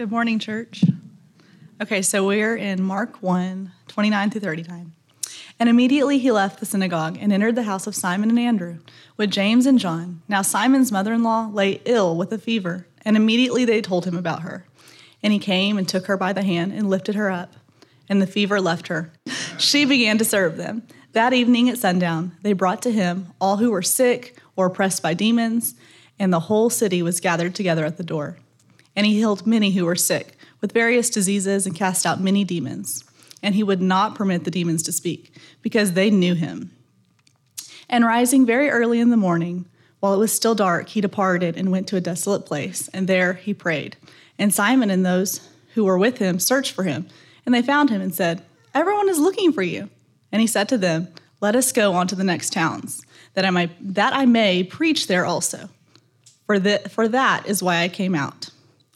Good morning, church. Okay, so we're in Mark 1 29 through 39. And immediately he left the synagogue and entered the house of Simon and Andrew with James and John. Now Simon's mother in law lay ill with a fever, and immediately they told him about her. And he came and took her by the hand and lifted her up, and the fever left her. She began to serve them. That evening at sundown, they brought to him all who were sick or oppressed by demons, and the whole city was gathered together at the door. And he healed many who were sick with various diseases and cast out many demons. And he would not permit the demons to speak, because they knew him. And rising very early in the morning, while it was still dark, he departed and went to a desolate place, and there he prayed. And Simon and those who were with him searched for him, and they found him and said, Everyone is looking for you. And he said to them, Let us go on to the next towns, that I may, that I may preach there also. For, the, for that is why I came out.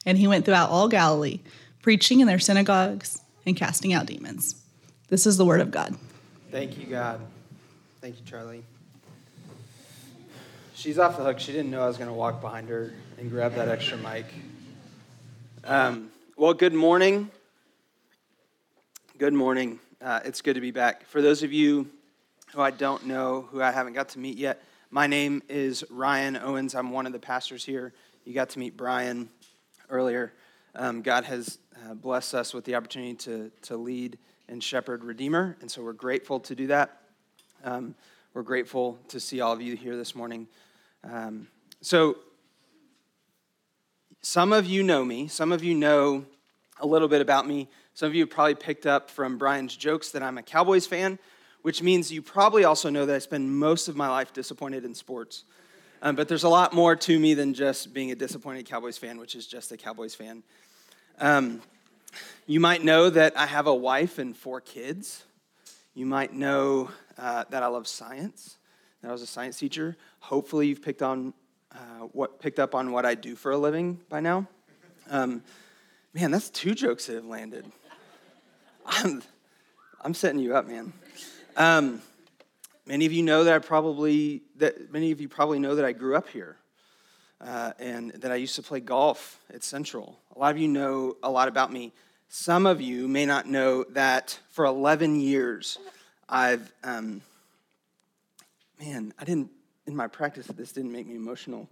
And he went throughout all Galilee, preaching in their synagogues and casting out demons. This is the word of God. Thank you, God. Thank you, Charlie. She's off the hook. She didn't know I was going to walk behind her and grab that extra mic. Um, well, good morning. Good morning. Uh, it's good to be back. For those of you who I don't know, who I haven't got to meet yet, my name is Ryan Owens. I'm one of the pastors here. You got to meet Brian earlier. Um, God has uh, blessed us with the opportunity to, to lead and shepherd Redeemer, and so we're grateful to do that. Um, we're grateful to see all of you here this morning. Um, so, some of you know me, some of you know a little bit about me. Some of you probably picked up from Brian's jokes that I'm a Cowboys fan, which means you probably also know that I spend most of my life disappointed in sports. Um, but there's a lot more to me than just being a disappointed Cowboys fan, which is just a Cowboys fan. Um, you might know that I have a wife and four kids. You might know uh, that I love science, that I was a science teacher. Hopefully, you've picked, on, uh, what, picked up on what I do for a living by now. Um, man, that's two jokes that have landed. I'm, I'm setting you up, man. Um, many of you know that I probably that many of you probably know that I grew up here, uh, and that I used to play golf at Central. A lot of you know a lot about me. Some of you may not know that for 11 years, I've um, man, I didn't in my practice. This didn't make me emotional.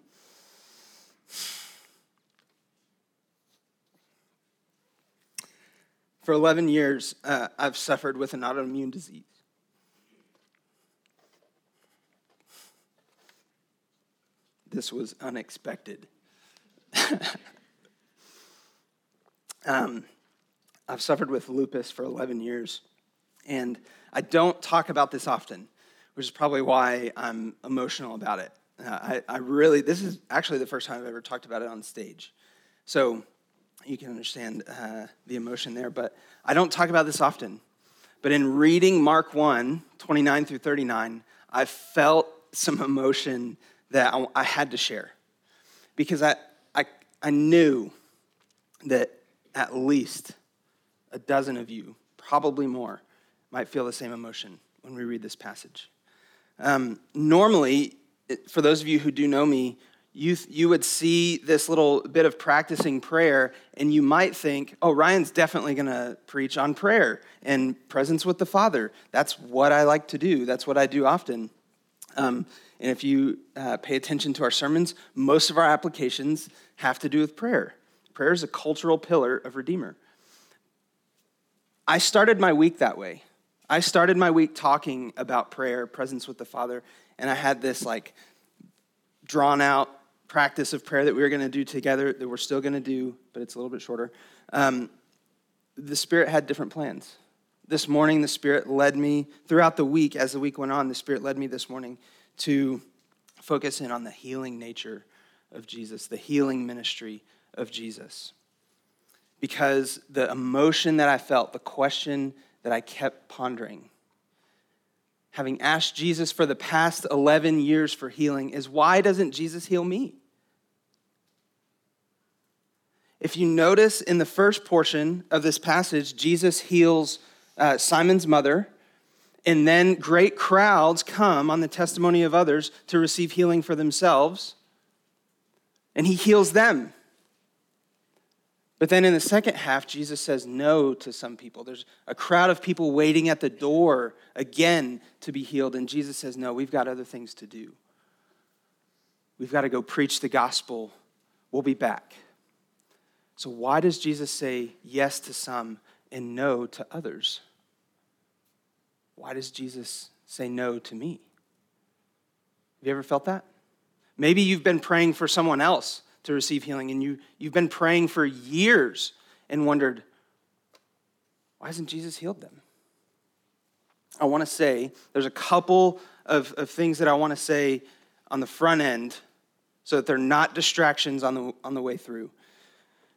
For 11 years, uh, I've suffered with an autoimmune disease. This was unexpected. um, I've suffered with lupus for 11 years, and I don't talk about this often, which is probably why I'm emotional about it. Uh, I, I really, this is actually the first time I've ever talked about it on stage. So you can understand uh, the emotion there. But I don't talk about this often. But in reading Mark 1, 29 through 39, I felt some emotion that I, I had to share. Because I, I, I knew that at least a dozen of you, probably more, might feel the same emotion when we read this passage. Um, normally, for those of you who do know me, you, you would see this little bit of practicing prayer, and you might think, oh, Ryan's definitely going to preach on prayer and presence with the Father. That's what I like to do, that's what I do often. Um, and if you uh, pay attention to our sermons, most of our applications have to do with prayer. Prayer is a cultural pillar of Redeemer. I started my week that way. I started my week talking about prayer, presence with the Father, and I had this like drawn out practice of prayer that we were going to do together that we're still going to do, but it's a little bit shorter. Um, the Spirit had different plans. This morning, the Spirit led me throughout the week, as the week went on, the Spirit led me this morning to focus in on the healing nature of Jesus, the healing ministry of Jesus. Because the emotion that I felt, the question that I kept pondering, having asked Jesus for the past 11 years for healing, is why doesn't Jesus heal me? If you notice in the first portion of this passage, Jesus heals uh, Simon's mother, and then great crowds come on the testimony of others to receive healing for themselves, and he heals them. But then in the second half, Jesus says no to some people. There's a crowd of people waiting at the door again to be healed. And Jesus says, No, we've got other things to do. We've got to go preach the gospel. We'll be back. So, why does Jesus say yes to some and no to others? Why does Jesus say no to me? Have you ever felt that? Maybe you've been praying for someone else to receive healing. And you, you've been praying for years and wondered, why hasn't Jesus healed them? I want to say there's a couple of, of things that I want to say on the front end so that they're not distractions on the, on the way through.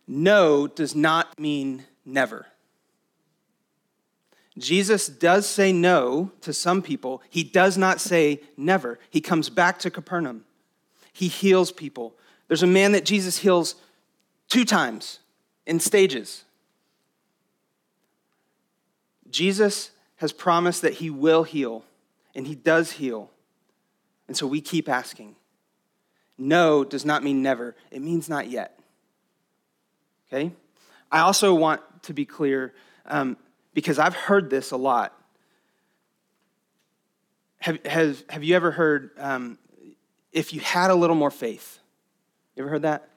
No does not mean never. Jesus does say no to some people. He does not say never. He comes back to Capernaum. He heals people. There's a man that Jesus heals two times in stages. Jesus has promised that he will heal, and he does heal. And so we keep asking. No does not mean never, it means not yet. Okay? I also want to be clear um, because I've heard this a lot. Have, have, have you ever heard um, if you had a little more faith? You ever heard that?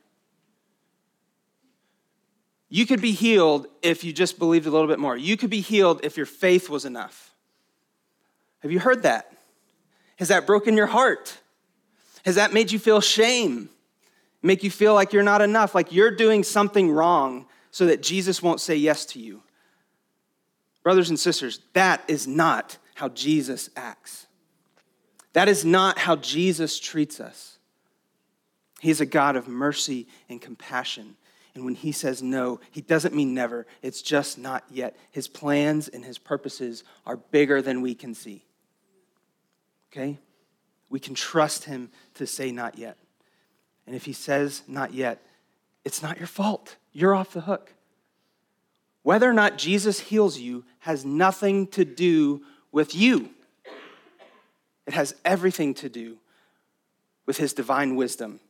You could be healed if you just believed a little bit more. You could be healed if your faith was enough. Have you heard that? Has that broken your heart? Has that made you feel shame? Make you feel like you're not enough, like you're doing something wrong so that Jesus won't say yes to you? Brothers and sisters, that is not how Jesus acts. That is not how Jesus treats us. He's a God of mercy and compassion. And when he says no, he doesn't mean never. It's just not yet. His plans and his purposes are bigger than we can see. Okay? We can trust him to say not yet. And if he says not yet, it's not your fault. You're off the hook. Whether or not Jesus heals you has nothing to do with you, it has everything to do with his divine wisdom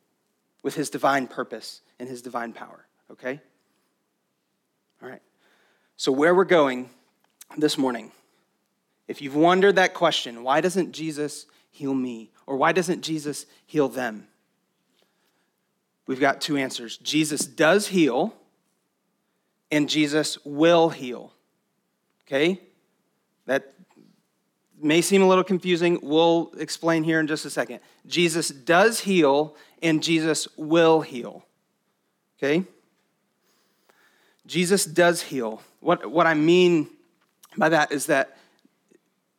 with his divine purpose and his divine power, okay? All right. So, where we're going this morning, if you've wondered that question, why doesn't Jesus heal me? Or why doesn't Jesus heal them? We've got two answers Jesus does heal, and Jesus will heal. Okay? That may seem a little confusing. We'll explain here in just a second. Jesus does heal, and Jesus will heal. Okay? Jesus does heal. What, what I mean by that is that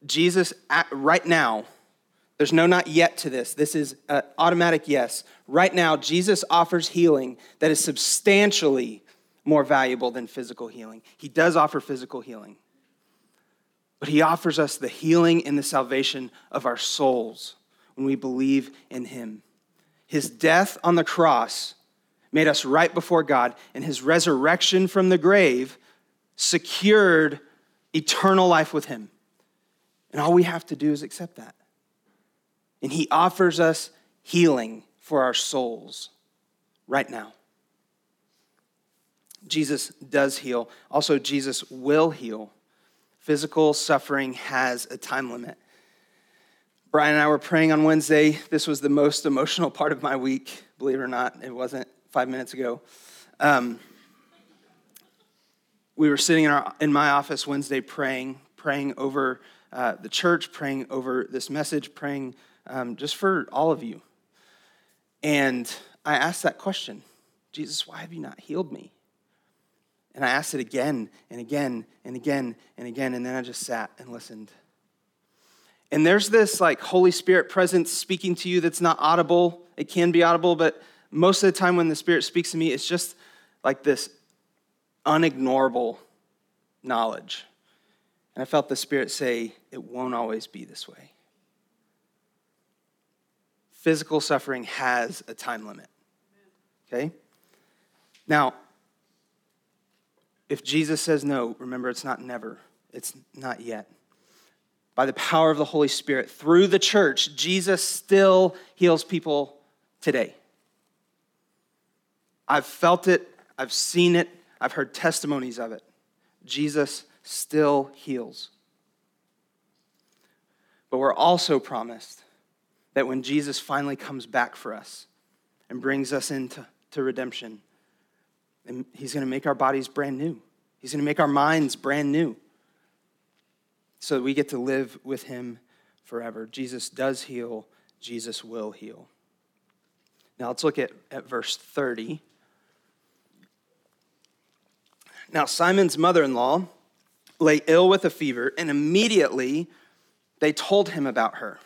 Jesus, right now, there's no not yet to this. This is an automatic yes. Right now, Jesus offers healing that is substantially more valuable than physical healing. He does offer physical healing, but he offers us the healing and the salvation of our souls when we believe in him. His death on the cross made us right before God, and his resurrection from the grave secured eternal life with him. And all we have to do is accept that. And he offers us healing for our souls right now. Jesus does heal. Also, Jesus will heal. Physical suffering has a time limit. Brian and I were praying on Wednesday. This was the most emotional part of my week, believe it or not. It wasn't five minutes ago. Um, we were sitting in, our, in my office Wednesday praying, praying over uh, the church, praying over this message, praying um, just for all of you. And I asked that question Jesus, why have you not healed me? And I asked it again and again and again and again. And then I just sat and listened. And there's this like Holy Spirit presence speaking to you that's not audible. It can be audible, but most of the time when the Spirit speaks to me, it's just like this unignorable knowledge. And I felt the Spirit say, it won't always be this way. Physical suffering has a time limit. Okay? Now, if Jesus says no, remember it's not never, it's not yet by the power of the Holy Spirit through the church, Jesus still heals people today. I've felt it, I've seen it, I've heard testimonies of it. Jesus still heals. But we're also promised that when Jesus finally comes back for us and brings us into to redemption, and he's going to make our bodies brand new. He's going to make our minds brand new so that we get to live with him forever. Jesus does heal, Jesus will heal. Now let's look at, at verse 30. Now, Simon's mother in law lay ill with a fever, and immediately they told him about her.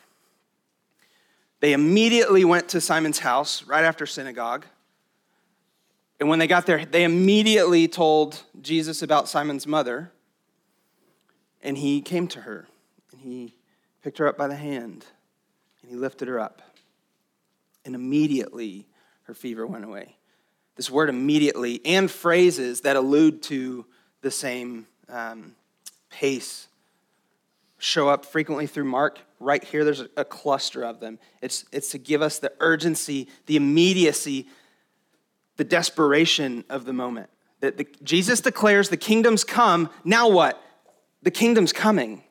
They immediately went to Simon's house right after synagogue. And when they got there, they immediately told Jesus about Simon's mother. And he came to her and he picked her up by the hand and he lifted her up. And immediately her fever went away. This word immediately and phrases that allude to the same um, pace show up frequently through Mark. Right here, there's a cluster of them. It's, it's to give us the urgency, the immediacy, the desperation of the moment. That the, Jesus declares the kingdom's come. Now what? The kingdom's coming.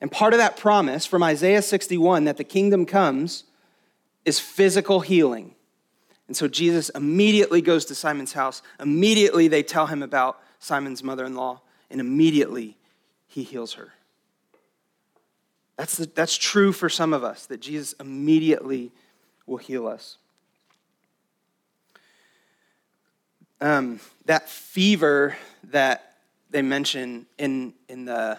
And part of that promise from Isaiah 61 that the kingdom comes is physical healing. And so Jesus immediately goes to Simon's house. Immediately, they tell him about Simon's mother in law. And immediately, he heals her. That's, the, that's true for some of us, that Jesus immediately will heal us. Um, that fever that they mention in, in the,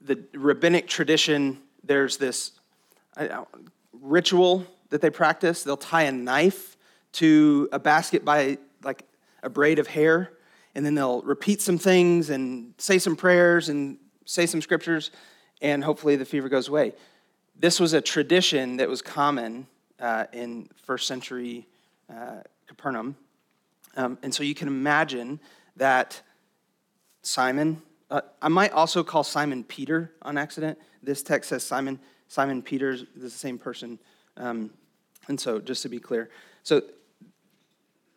the rabbinic tradition, there's this ritual that they practice. They'll tie a knife to a basket by like a braid of hair, and then they'll repeat some things and say some prayers and say some scriptures and hopefully the fever goes away. This was a tradition that was common uh, in first century uh, Capernaum. Um, and so you can imagine that Simon, uh, I might also call Simon Peter on accident. This text says Simon, Simon Peter is the same person. Um, and so just to be clear, so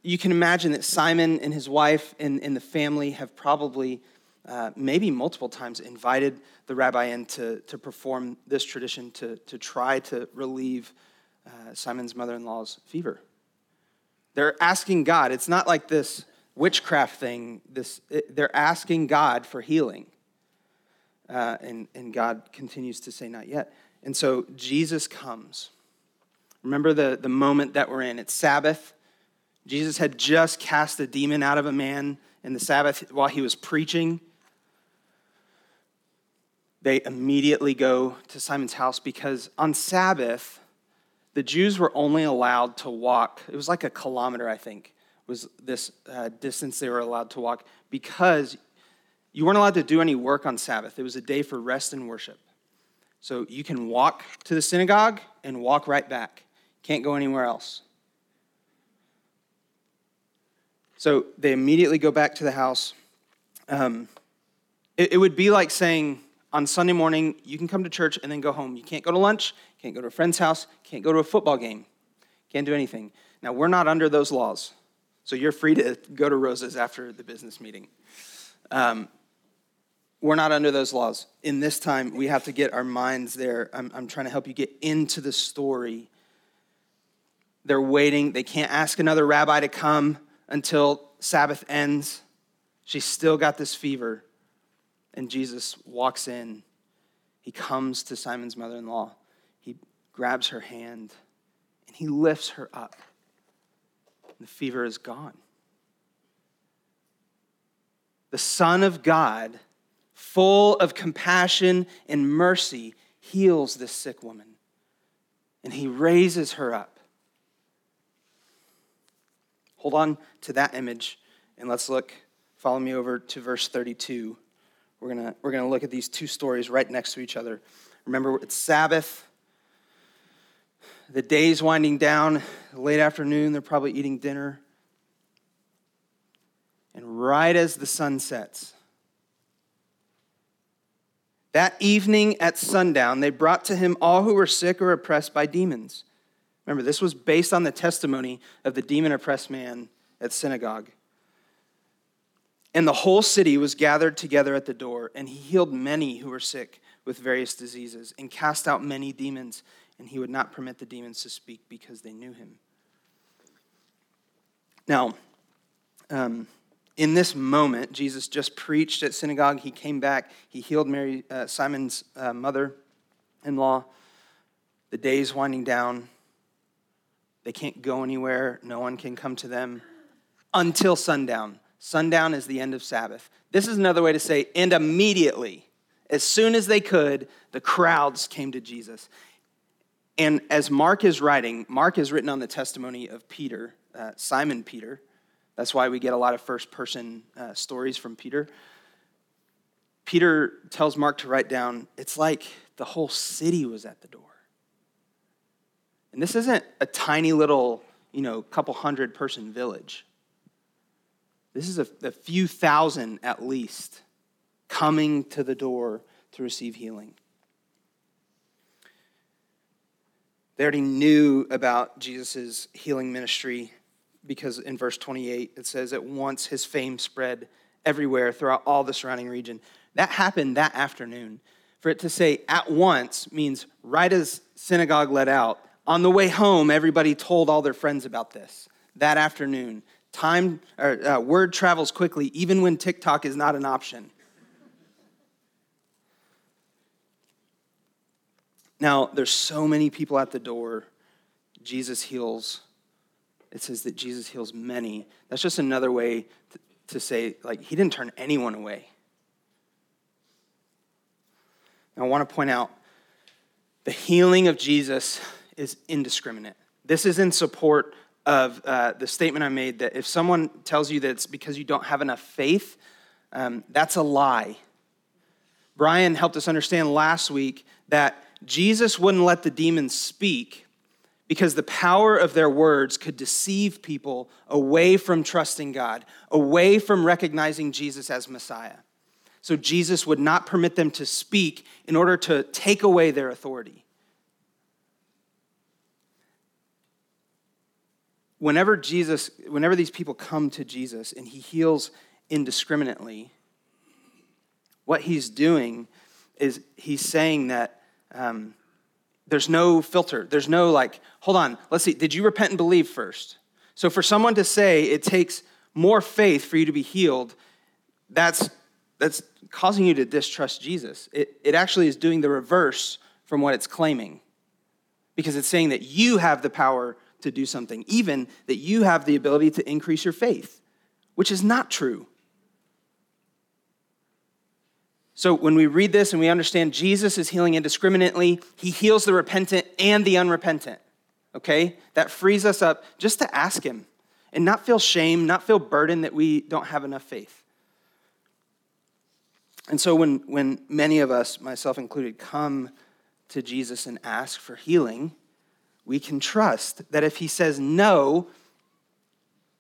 you can imagine that Simon and his wife and, and the family have probably uh, maybe multiple times, invited the rabbi in to, to perform this tradition to, to try to relieve uh, Simon's mother in law's fever. They're asking God, it's not like this witchcraft thing, this, it, they're asking God for healing. Uh, and, and God continues to say, not yet. And so Jesus comes. Remember the, the moment that we're in. It's Sabbath. Jesus had just cast a demon out of a man in the Sabbath while he was preaching they immediately go to Simon's house because on Sabbath, the Jews were only allowed to walk. It was like a kilometer, I think, was this uh, distance they were allowed to walk because you weren't allowed to do any work on Sabbath. It was a day for rest and worship. So you can walk to the synagogue and walk right back. Can't go anywhere else. So they immediately go back to the house. Um, it, it would be like saying, on Sunday morning, you can come to church and then go home. You can't go to lunch, can't go to a friend's house, can't go to a football game, can't do anything. Now, we're not under those laws, so you're free to go to Rosa's after the business meeting. Um, we're not under those laws. In this time, we have to get our minds there. I'm, I'm trying to help you get into the story. They're waiting. They can't ask another rabbi to come until Sabbath ends. She's still got this fever. And Jesus walks in. He comes to Simon's mother in law. He grabs her hand and he lifts her up. And The fever is gone. The Son of God, full of compassion and mercy, heals this sick woman and he raises her up. Hold on to that image and let's look, follow me over to verse 32. We're going we're going to look at these two stories right next to each other. Remember, it's Sabbath. The day's winding down, late afternoon, they're probably eating dinner. And right as the sun sets, that evening at sundown, they brought to him all who were sick or oppressed by demons. Remember, this was based on the testimony of the demon oppressed man at synagogue. And the whole city was gathered together at the door, and he healed many who were sick with various diseases, and cast out many demons, and he would not permit the demons to speak because they knew him. Now, um, in this moment, Jesus just preached at synagogue. He came back. He healed Mary, uh, Simon's uh, mother-in-law. The day's winding down. They can't go anywhere. No one can come to them until sundown. Sundown is the end of Sabbath. This is another way to say, and immediately, as soon as they could, the crowds came to Jesus. And as Mark is writing, Mark is written on the testimony of Peter, uh, Simon Peter. That's why we get a lot of first person uh, stories from Peter. Peter tells Mark to write down, it's like the whole city was at the door. And this isn't a tiny little, you know, couple hundred person village. This is a, a few thousand at least coming to the door to receive healing. They already knew about Jesus' healing ministry because in verse 28 it says, At once his fame spread everywhere throughout all the surrounding region. That happened that afternoon. For it to say at once means right as synagogue let out, on the way home, everybody told all their friends about this that afternoon. Time or uh, word travels quickly, even when TikTok is not an option. Now, there's so many people at the door. Jesus heals. It says that Jesus heals many. That's just another way to, to say, like, he didn't turn anyone away. Now, I want to point out the healing of Jesus is indiscriminate. This is in support of uh, the statement I made that if someone tells you that it's because you don't have enough faith, um, that's a lie. Brian helped us understand last week that Jesus wouldn't let the demons speak because the power of their words could deceive people away from trusting God, away from recognizing Jesus as Messiah. So Jesus would not permit them to speak in order to take away their authority. Whenever Jesus, whenever these people come to Jesus and he heals indiscriminately, what he's doing is he's saying that um, there's no filter. There's no like, hold on, let's see, did you repent and believe first? So for someone to say it takes more faith for you to be healed, that's, that's causing you to distrust Jesus. It, it actually is doing the reverse from what it's claiming because it's saying that you have the power to do something, even that you have the ability to increase your faith, which is not true. So when we read this and we understand Jesus is healing indiscriminately, he heals the repentant and the unrepentant. Okay? That frees us up just to ask him and not feel shame, not feel burden that we don't have enough faith. And so when, when many of us, myself included, come to Jesus and ask for healing, we can trust that if he says no,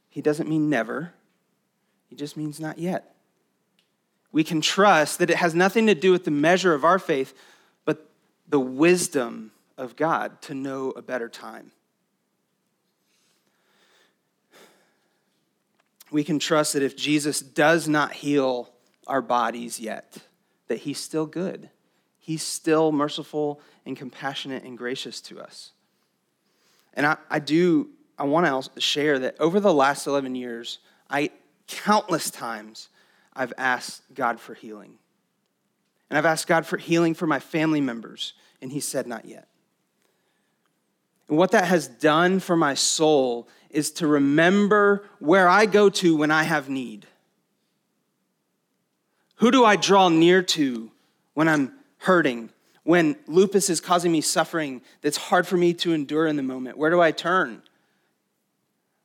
he doesn't mean never, he just means not yet. We can trust that it has nothing to do with the measure of our faith, but the wisdom of God to know a better time. We can trust that if Jesus does not heal our bodies yet, that he's still good. He's still merciful and compassionate and gracious to us. And I, I do, I want to share that over the last 11 years, I countless times I've asked God for healing. And I've asked God for healing for my family members, and He said, not yet. And what that has done for my soul is to remember where I go to when I have need. Who do I draw near to when I'm hurting? When lupus is causing me suffering that's hard for me to endure in the moment? Where do I turn?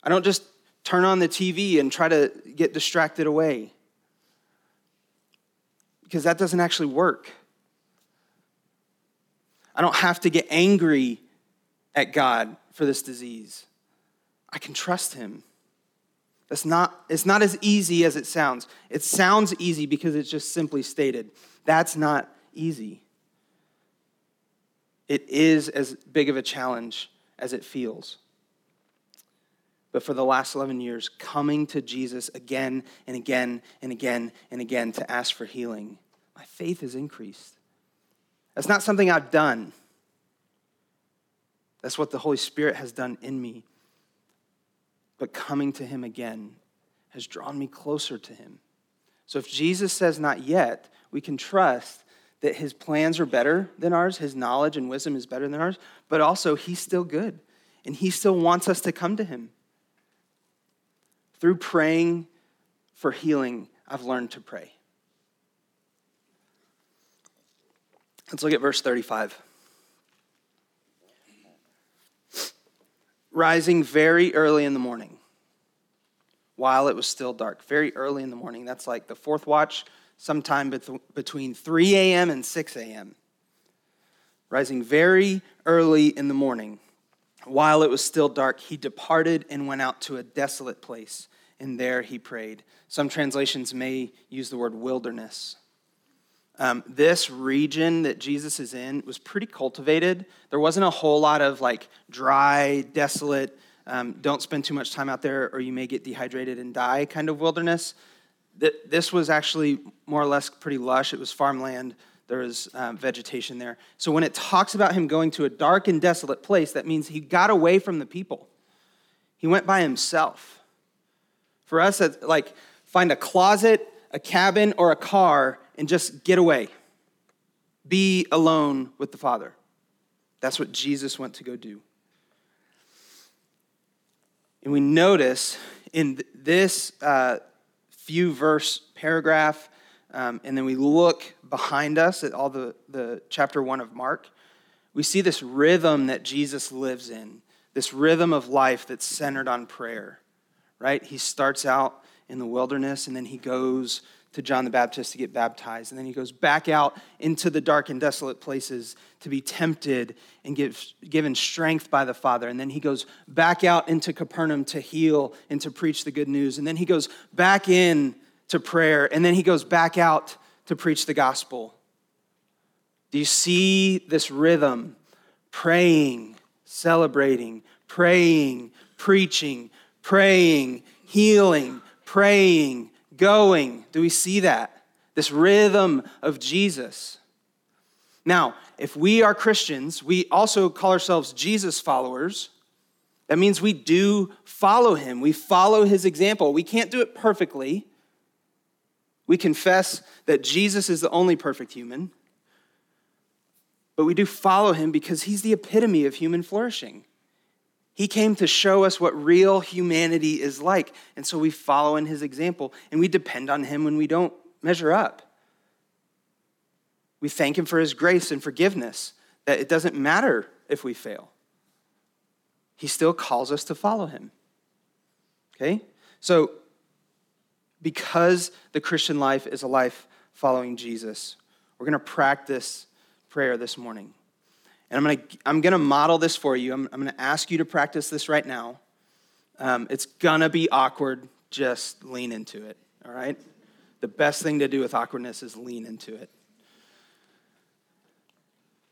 I don't just turn on the TV and try to get distracted away because that doesn't actually work. I don't have to get angry at God for this disease. I can trust him. That's not, it's not as easy as it sounds. It sounds easy because it's just simply stated. That's not easy it is as big of a challenge as it feels. but for the last 11 years, coming to Jesus again and again and again and again to ask for healing, my faith has increased. That's not something I've done. That's what the Holy Spirit has done in me. But coming to Him again has drawn me closer to Him. So if Jesus says not yet, we can trust that His plans are better than ours, His knowledge and wisdom is better than ours, but also He's still good and He still wants us to come to Him. Through praying for healing, I've learned to pray. Let's look at verse 35. Rising very early in the morning, while it was still dark, very early in the morning. That's like the fourth watch, sometime between 3 a.m. and 6 a.m. Rising very early in the morning, while it was still dark, he departed and went out to a desolate place, and there he prayed. Some translations may use the word wilderness. Um, this region that Jesus is in was pretty cultivated. There wasn't a whole lot of like dry, desolate, um, don't spend too much time out there or you may get dehydrated and die kind of wilderness. This was actually more or less pretty lush. It was farmland, there was um, vegetation there. So when it talks about him going to a dark and desolate place, that means he got away from the people. He went by himself. For us, like find a closet, a cabin, or a car and just get away. Be alone with the Father. That's what Jesus went to go do. And we notice in this uh, few verse paragraph, um, and then we look behind us at all the, the chapter one of Mark, we see this rhythm that Jesus lives in, this rhythm of life that's centered on prayer, right? He starts out in the wilderness and then he goes to John the Baptist to get baptized. And then he goes back out into the dark and desolate places to be tempted and give, given strength by the Father. And then he goes back out into Capernaum to heal and to preach the good news. And then he goes back in to prayer. And then he goes back out to preach the gospel. Do you see this rhythm? Praying, celebrating, praying, preaching, praying, healing, praying, going. Do we see that? This rhythm of Jesus. Now, if we are Christians, we also call ourselves Jesus followers. That means we do follow him. We follow his example. We can't do it perfectly. We confess that Jesus is the only perfect human. But we do follow him because he's the epitome of human flourishing. He came to show us what real humanity is like. And so we follow in his example and we depend on him when we don't measure up. We thank him for his grace and forgiveness, that it doesn't matter if we fail. He still calls us to follow him. Okay? So, because the Christian life is a life following Jesus, we're going to practice prayer this morning. And I'm going to I'm to model this for you. I'm, I'm going to ask you to practice this right now. Um, it's going to be awkward. Just lean into it, all right? The best thing to do with awkwardness is lean into it.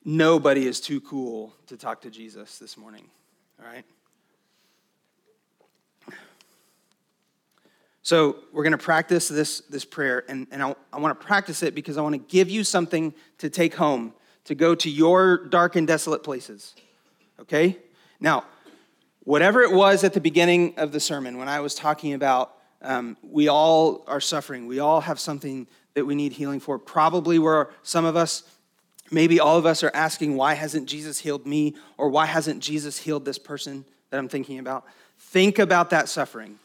Nobody is too cool to talk to Jesus this morning, all right? So we're going to practice this, this prayer, and, and I, I want to practice it because I want to give you something to take home to go to your dark and desolate places. Okay? Now, whatever it was at the beginning of the sermon when I was talking about um, we all are suffering, we all have something that we need healing for, probably where some of us, maybe all of us, are asking, why hasn't Jesus healed me? Or why hasn't Jesus healed this person that I'm thinking about? Think about that suffering.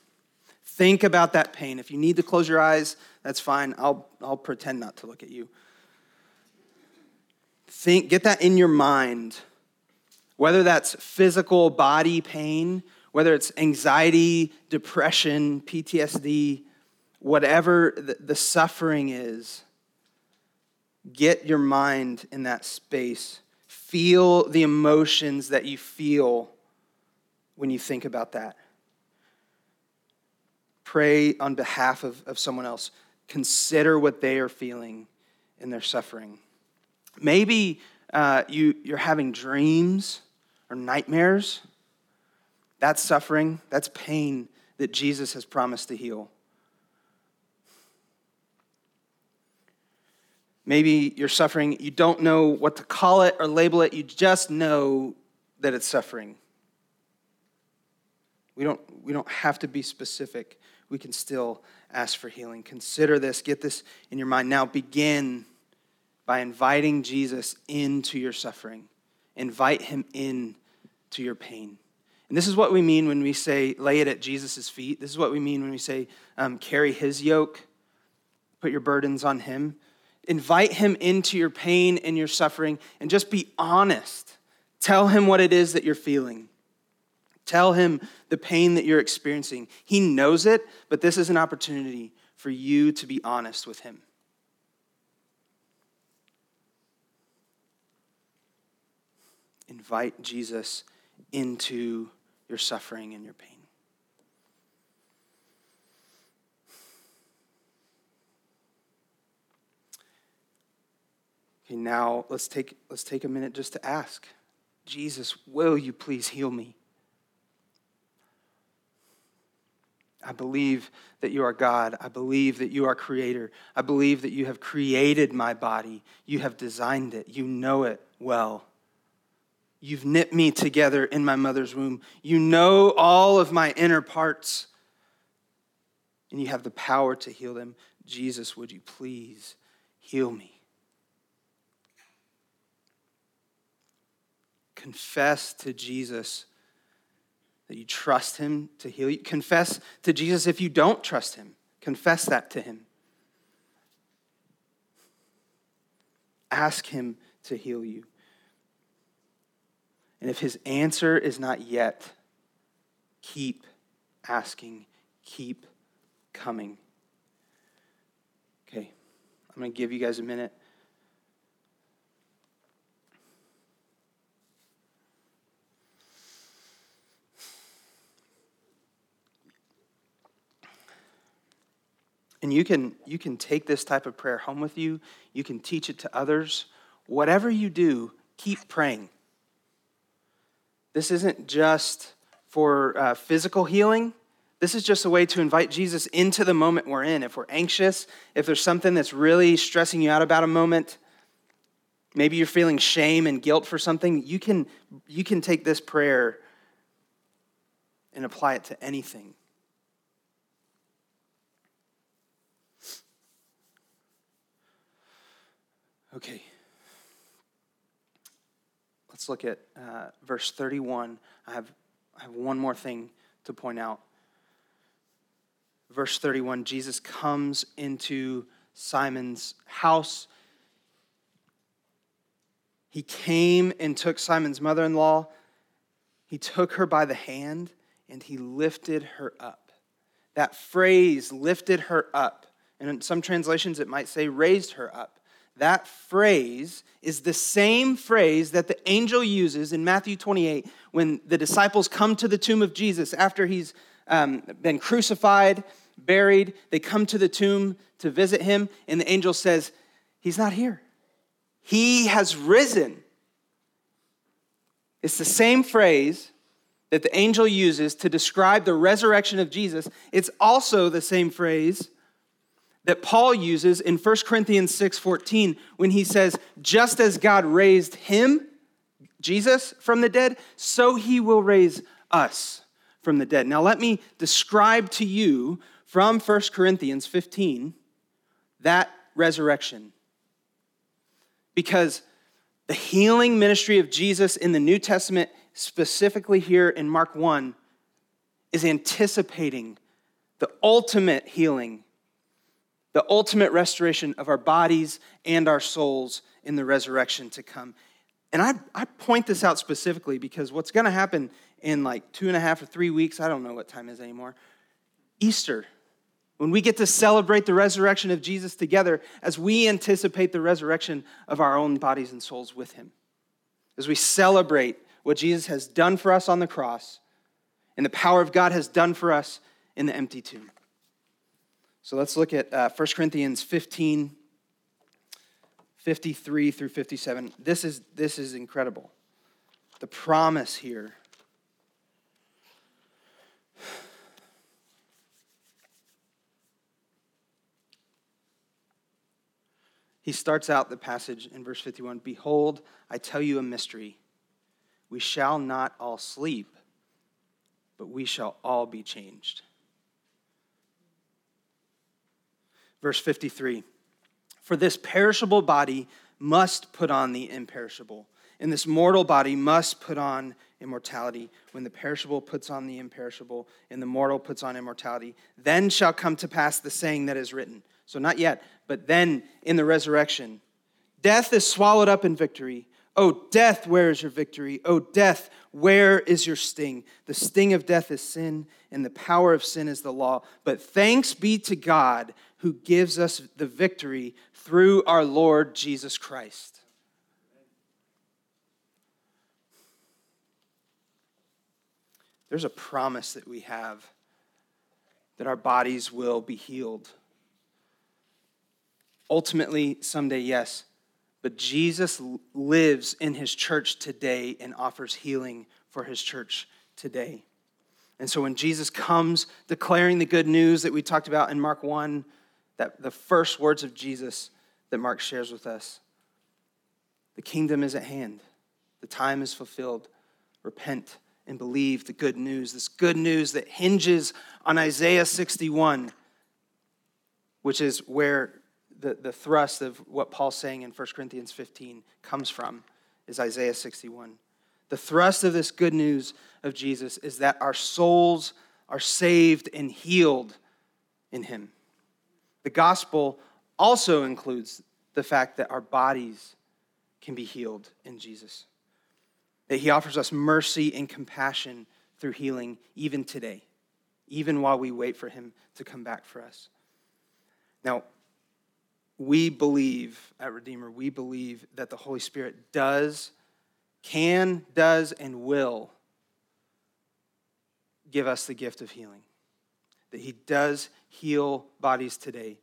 Think about that pain. If you need to close your eyes, that's fine. I'll, I'll pretend not to look at you. Think, get that in your mind. Whether that's physical body pain, whether it's anxiety, depression, PTSD, whatever the, the suffering is, get your mind in that space. Feel the emotions that you feel when you think about that. Pray on behalf of, of someone else. Consider what they are feeling in their suffering. Maybe uh, you, you're having dreams or nightmares That's suffering, that's pain that Jesus has promised to heal. Maybe you're suffering, you don't know what to call it or label it, you just know that it's suffering. We don't, we don't have to be specific. We can still ask for healing. Consider this, get this in your mind. Now begin by inviting Jesus into your suffering. Invite him in to your pain. And this is what we mean when we say lay it at Jesus' feet. This is what we mean when we say um, carry his yoke, put your burdens on him. Invite him into your pain and your suffering and just be honest. Tell him what it is that you're feeling. Tell him the pain that you're experiencing. He knows it, but this is an opportunity for you to be honest with him. Invite Jesus into your suffering and your pain. Okay, now let's take, let's take a minute just to ask Jesus, will you please heal me? I believe that you are God. I believe that you are creator. I believe that you have created my body. You have designed it. You know it well. You've knit me together in my mother's womb. You know all of my inner parts, and you have the power to heal them. Jesus, would you please heal me? Confess to Jesus that you trust him to heal you. Confess to Jesus if you don't trust him. Confess that to him. Ask him to heal you. And if his answer is not yet, keep asking, keep coming. Okay, I'm going to give you guys a minute. And you can, you can take this type of prayer home with you. You can teach it to others. Whatever you do, keep praying. This isn't just for uh, physical healing. This is just a way to invite Jesus into the moment we're in. If we're anxious, if there's something that's really stressing you out about a moment, maybe you're feeling shame and guilt for something, you can, you can take this prayer and apply it to anything. Okay. Let's look at uh, verse 31. I have, I have one more thing to point out. Verse 31 Jesus comes into Simon's house. He came and took Simon's mother in law. He took her by the hand and he lifted her up. That phrase, lifted her up, and in some translations it might say raised her up that phrase is the same phrase that the angel uses in Matthew 28 when the disciples come to the tomb of Jesus after he's um, been crucified, buried. They come to the tomb to visit him, and the angel says, He's not here. He has risen. It's the same phrase that the angel uses to describe the resurrection of Jesus. It's also the same phrase that Paul uses in 1 Corinthians 6:14 when he says, "Just as God raised him, Jesus from the dead, so he will raise us from the dead." Now let me describe to you from 1 Corinthians 15 that resurrection. Because the healing ministry of Jesus in the New Testament, specifically here in Mark 1, is anticipating the ultimate healing the ultimate restoration of our bodies and our souls in the resurrection to come. And I, I point this out specifically because what's going to happen in like two and a half or three weeks, I don't know what time is anymore, Easter, when we get to celebrate the resurrection of Jesus together as we anticipate the resurrection of our own bodies and souls with him. As we celebrate what Jesus has done for us on the cross and the power of God has done for us in the empty tomb. So let's look at uh, 1 Corinthians 15, 53 through 57. This is, this is incredible. The promise here. He starts out the passage in verse 51 Behold, I tell you a mystery. We shall not all sleep, but we shall all be changed Verse 53 For this perishable body must put on the imperishable, and this mortal body must put on immortality. When the perishable puts on the imperishable, and the mortal puts on immortality, then shall come to pass the saying that is written. So, not yet, but then in the resurrection, death is swallowed up in victory. Oh, death, where is your victory? Oh, death, where is your sting? The sting of death is sin, and the power of sin is the law. But thanks be to God who gives us the victory through our Lord Jesus Christ. There's a promise that we have that our bodies will be healed. Ultimately, someday, yes, but Jesus lives in his church today and offers healing for his church today. And so when Jesus comes declaring the good news that we talked about in Mark 1, that the first words of Jesus that Mark shares with us, the kingdom is at hand. The time is fulfilled. Repent and believe the good news, this good news that hinges on Isaiah 61, which is where the, the thrust of what Paul's saying in 1 Corinthians 15 comes from, is Isaiah 61. The thrust of this good news of Jesus is that our souls are saved and healed in him. The gospel also includes the fact that our bodies can be healed in Jesus, that he offers us mercy and compassion through healing even today, even while we wait for him to come back for us. Now, we believe at Redeemer, we believe that the Holy Spirit does, can, does, and will give us the gift of healing. That He does heal bodies today.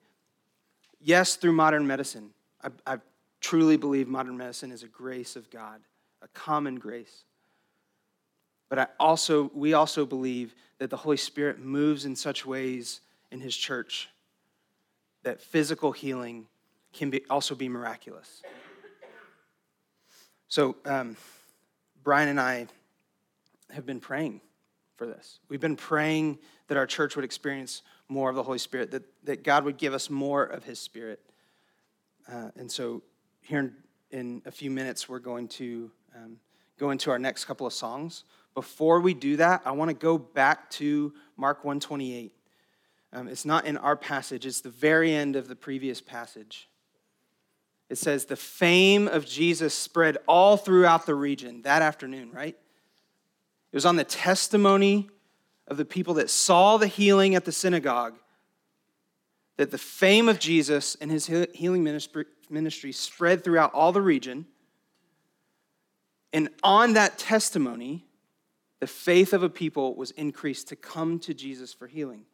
Yes, through modern medicine. I, I truly believe modern medicine is a grace of God, a common grace. But I also, we also believe that the Holy Spirit moves in such ways in His church that physical healing can be, also be miraculous. So, um, Brian and I have been praying for this. We've been praying that our church would experience more of the Holy Spirit, that, that God would give us more of His Spirit. Uh, and so, here in, in, a few minutes, we're going to um, go into our next couple of songs. Before we do that, I want to go back to Mark 128. Um, it's not in our passage, it's the very end of the previous passage. It says, The fame of Jesus spread all throughout the region that afternoon, right? It was on the testimony of the people that saw the healing at the synagogue that the fame of Jesus and his healing ministry spread throughout all the region. And on that testimony, the faith of a people was increased to come to Jesus for healing.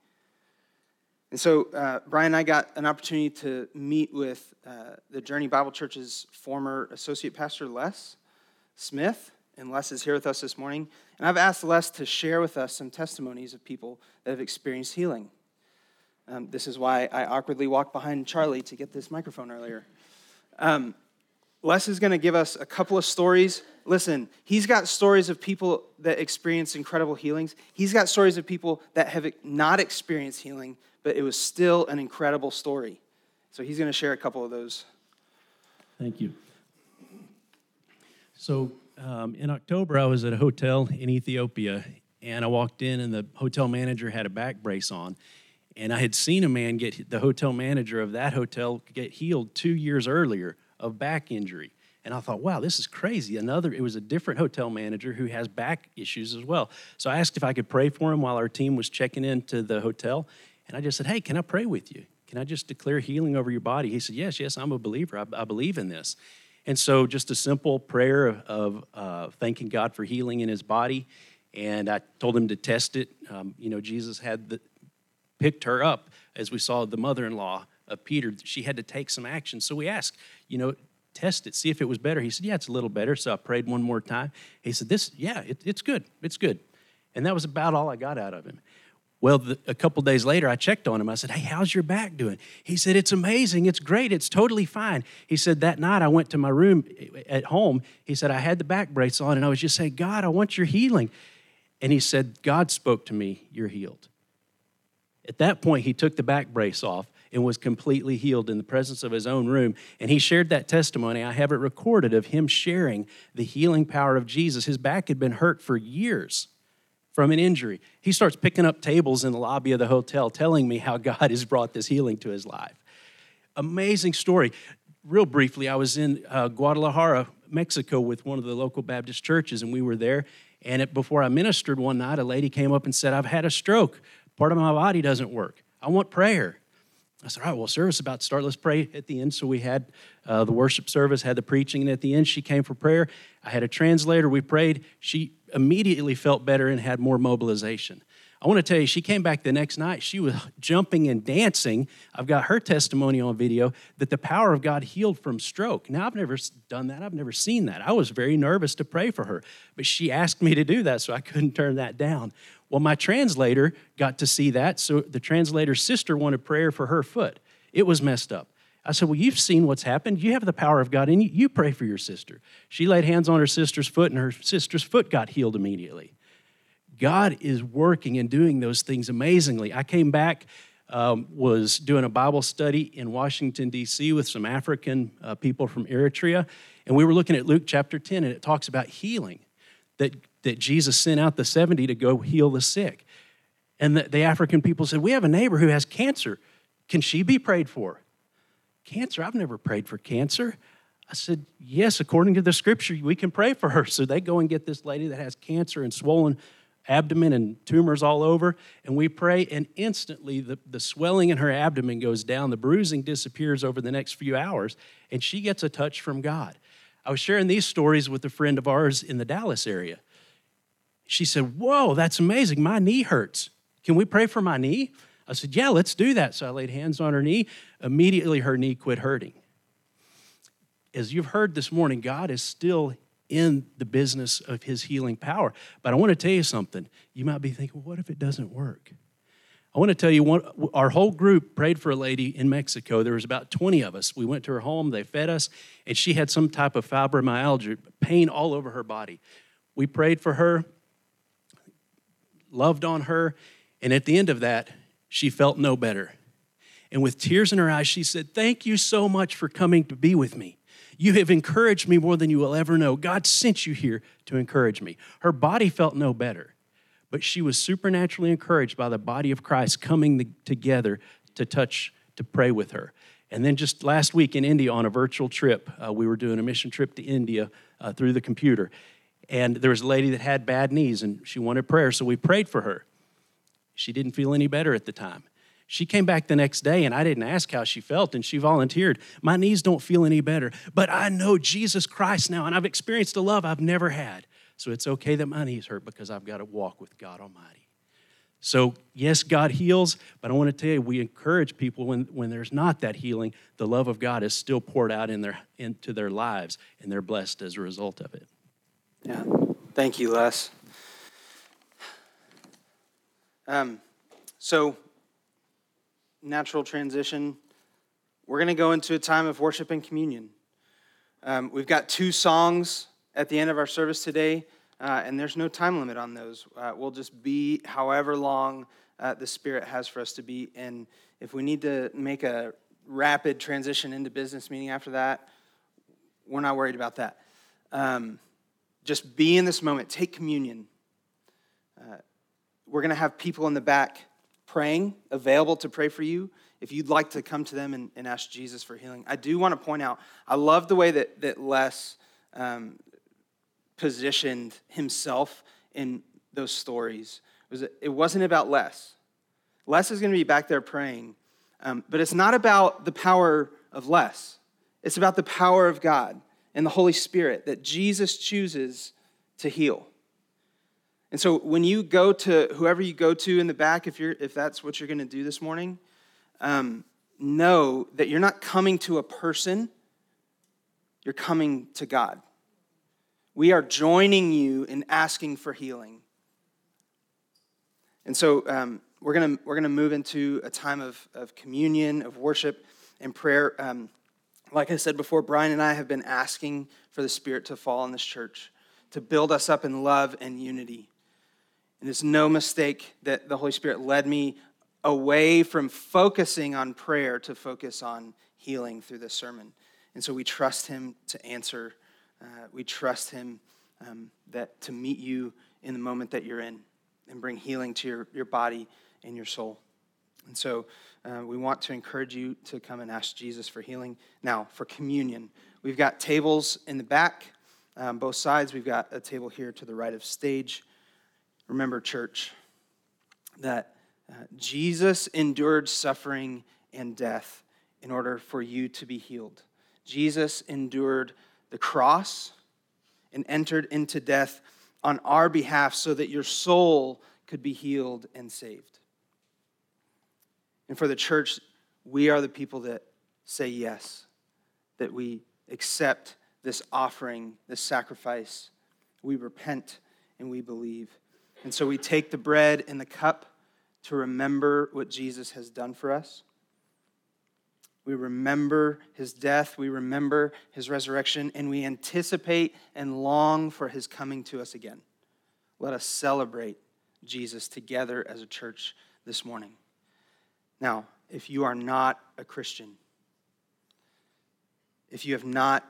And so, uh, Brian and I got an opportunity to meet with uh, the Journey Bible Church's former associate pastor, Les Smith. And Les is here with us this morning. And I've asked Les to share with us some testimonies of people that have experienced healing. Um, this is why I awkwardly walked behind Charlie to get this microphone earlier. Um, Les is going to give us a couple of stories. Listen, he's got stories of people that experience incredible healings. He's got stories of people that have not experienced healing, but it was still an incredible story. So he's going to share a couple of those. Thank you. So um, in October, I was at a hotel in Ethiopia, and I walked in, and the hotel manager had a back brace on. And I had seen a man get the hotel manager of that hotel get healed two years earlier of back injury. And I thought, wow, this is crazy. Another, it was a different hotel manager who has back issues as well. So I asked if I could pray for him while our team was checking into the hotel. And I just said, Hey, can I pray with you? Can I just declare healing over your body? He said, Yes, yes, I'm a believer. I, I believe in this. And so, just a simple prayer of, uh, thanking God for healing in his body. And I told him to test it. Um, you know, Jesus had the, picked her up, as we saw the mother in law of Peter. She had to take some action. So we asked, you know, test it, see if it was better. He said, Yeah, it's a little better. So I prayed one more time. He said, This, yeah, it, it's good. It's good. And that was about all I got out of him Well, the, a couple days later, I checked on him. I said, Hey, how's your back doing? He said, It's amazing. It's great. It's totally fine. He said, That night I went to my room eh, at home. He said, I had the back brace on and I was just saying, God, I want your healing. And he said, God spoke to me, You're healed. At that point, he took the back brace off and was completely healed in the presence of his own room. And he shared that testimony. I have it recorded of him sharing the healing power of Jesus. His back had been hurt for years from an injury. He starts picking up tables in the lobby of the hotel, telling me how God has brought this healing to his life. Amazing story. Real briefly, I was in uh, Guadalajara, Mexico, with one of the local Baptist churches, and we were there. And it, before I ministered one night, a lady came up and said, I've had a stroke. Part of my body doesn't work. I want prayer. I said, All right, well, service about to start. Let's pray at the end. So we had uh, the worship service, had the preaching, and at the end, she came for prayer. I had a translator. We prayed. She immediately felt better and had more mobilization. I want to tell you, she came back the next night. She was jumping and dancing. I've got her testimony on video that the power of God healed from stroke. Now, I've never done that. I've never seen that. I was very nervous to pray for her, but she asked me to do that, so I couldn't turn that down. Well, my translator got to see that, so the translator's sister wanted prayer for her foot. It was messed up. I said, Well, you've seen what's happened. You have the power of God in you. You pray for your sister. She laid hands on her sister's foot, and her sister's foot got healed immediately. God is working and doing those things amazingly. I came back, um, was doing a Bible study in Washington, D.C., with some African uh, people from Eritrea, and we were looking at Luke chapter 10, and it talks about healing, that, that Jesus sent out the 70 to go heal the sick. And the, the African people said, We have a neighbor who has cancer. Can she be prayed for? Cancer? I've never prayed for cancer. I said, Yes, according to the scripture, we can pray for her. So they go and get this lady that has cancer and swollen abdomen and tumors all over, and we pray, and instantly the, the swelling in her abdomen goes down, the bruising disappears over the next few hours, and she gets a touch from God. I was sharing these stories with a friend of ours in the Dallas area. She said, Whoa, that's amazing. My knee hurts. Can we pray for my knee? I said, Yeah, let's do that. So I laid hands on her knee. Immediately, her knee quit hurting. As you've heard this morning, God is still in the business of his healing power. But I want to tell you something. You might be thinking, what if it doesn't work? I want to tell you, one, our whole group prayed for a lady in Mexico. There was about 20 of us. We went to her home, they fed us, and she had some type of fibromyalgia, pain all over her body. We prayed for her, loved on her, and at the end of that, she felt no better. And with tears in her eyes, she said, Thank you so much for coming to be with me. You have encouraged me more than you will ever know. God sent you here to encourage me. Her body felt no better, but she was supernaturally encouraged by the body of Christ coming together to touch, to pray with her. And then just last week in India on a virtual trip, uh, we were doing a mission trip to India uh, through the computer. And there was a lady that had bad knees and she wanted prayer, so we prayed for her. She didn't feel any better at the time. She came back the next day and I didn't ask how she felt and she volunteered. My knees don't feel any better, but I know Jesus Christ now and I've experienced a love I've never had. So it's okay that my knees hurt because I've got to walk with God Almighty. So, yes, God heals, but I want to tell you, we encourage people when, when there's not that healing, the love of God is still poured out in their, into their lives, and they're blessed as a result of it. Yeah. Thank you, Les. Um, so, natural transition, we're going to go into a time of worship and communion. Um, we've got two songs at the end of our service today, uh, and there's no time limit on those. Uh, we'll just be however long uh, the Spirit has for us to be. And if we need to make a rapid transition into business meeting after that, we're not worried about that. Um, just be in this moment, take communion. Uh, we're going to have people in the back praying, available to pray for you, if you'd like to come to them and, and ask Jesus for healing. I do want to point out, I love the way that, that Les um, positioned himself in those stories. It, was, it wasn't about Les. Les is going to be back there praying, um, but it's not about the power of Les. It's about the power of God and the Holy Spirit that Jesus chooses to heal. And so when you go to whoever you go to in the back, if, you're, if that's what you're going to do this morning, um, know that you're not coming to a person, you're coming to God. We are joining you in asking for healing. And so um, we're going we're gonna move into a time of, of communion, of worship, and prayer. Um, like I said before, Brian and I have been asking for the Spirit to fall on this church, to build us up in love and unity. And it's no mistake that the Holy Spirit led me away from focusing on prayer to focus on healing through this sermon. And so we trust Him to answer. Uh, we trust Him um, that to meet you in the moment that you're in and bring healing to your, your body and your soul. And so uh, we want to encourage you to come and ask Jesus for healing. Now, for communion, we've got tables in the back, um, both sides. We've got a table here to the right of stage. Remember, church, that uh, Jesus endured suffering and death in order for you to be healed. Jesus endured the cross and entered into death on our behalf so that your soul could be healed and saved. And for the church, we are the people that say yes, that we accept this offering, this sacrifice. We repent and we believe. And so we take the bread and the cup to remember what Jesus has done for us. We remember his death, we remember his resurrection, and we anticipate and long for his coming to us again. Let us celebrate Jesus together as a church this morning. Now, if you are not a Christian, if you have not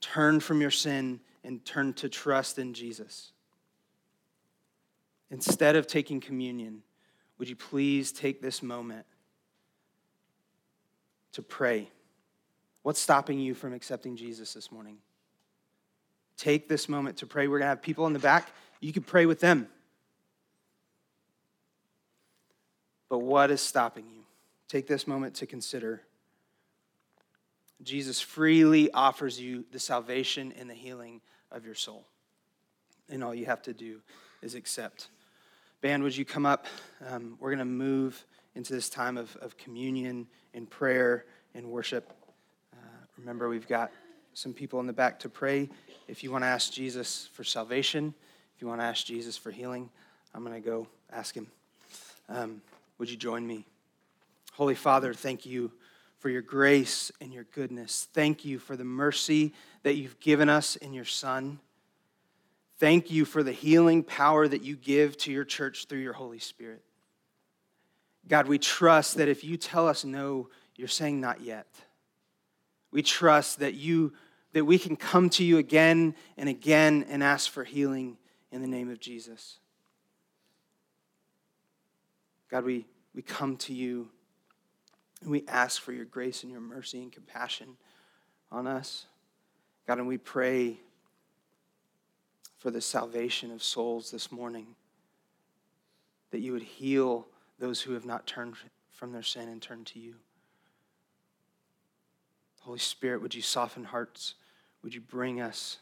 turned from your sin and turned to trust in Jesus, instead of taking communion, would you please take this moment to pray. What's stopping you from accepting Jesus this morning? Take this moment to pray. We're going to have people in the back. You can pray with them. But what is stopping you? Take this moment to consider. Jesus freely offers you the salvation and the healing of your soul. And all you have to do is accept. Band, would you come up? Um, we're going to move into this time of, of communion and prayer and worship. Uh, remember, we've got some people in the back to pray. If you want to ask Jesus for salvation, if you want to ask Jesus for healing, I'm going to go ask him. Um, would you join me? Holy Father, thank you for your grace and your goodness. Thank you for the mercy that you've given us in your Son. Thank you for the healing power that you give to your church through your Holy Spirit. God, we trust that if you tell us no, you're saying not yet. We trust that you that we can come to you again and again and ask for healing in the name of Jesus. God, we, we come to you and we ask for your grace and your mercy and compassion on us. God, and we pray for the salvation of souls this morning, that you would heal those who have not turned from their sin and turned to you. Holy Spirit, would you soften hearts? Would you bring us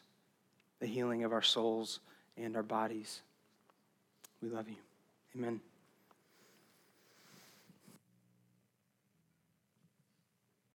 the healing of our souls and our bodies? We love you. Amen.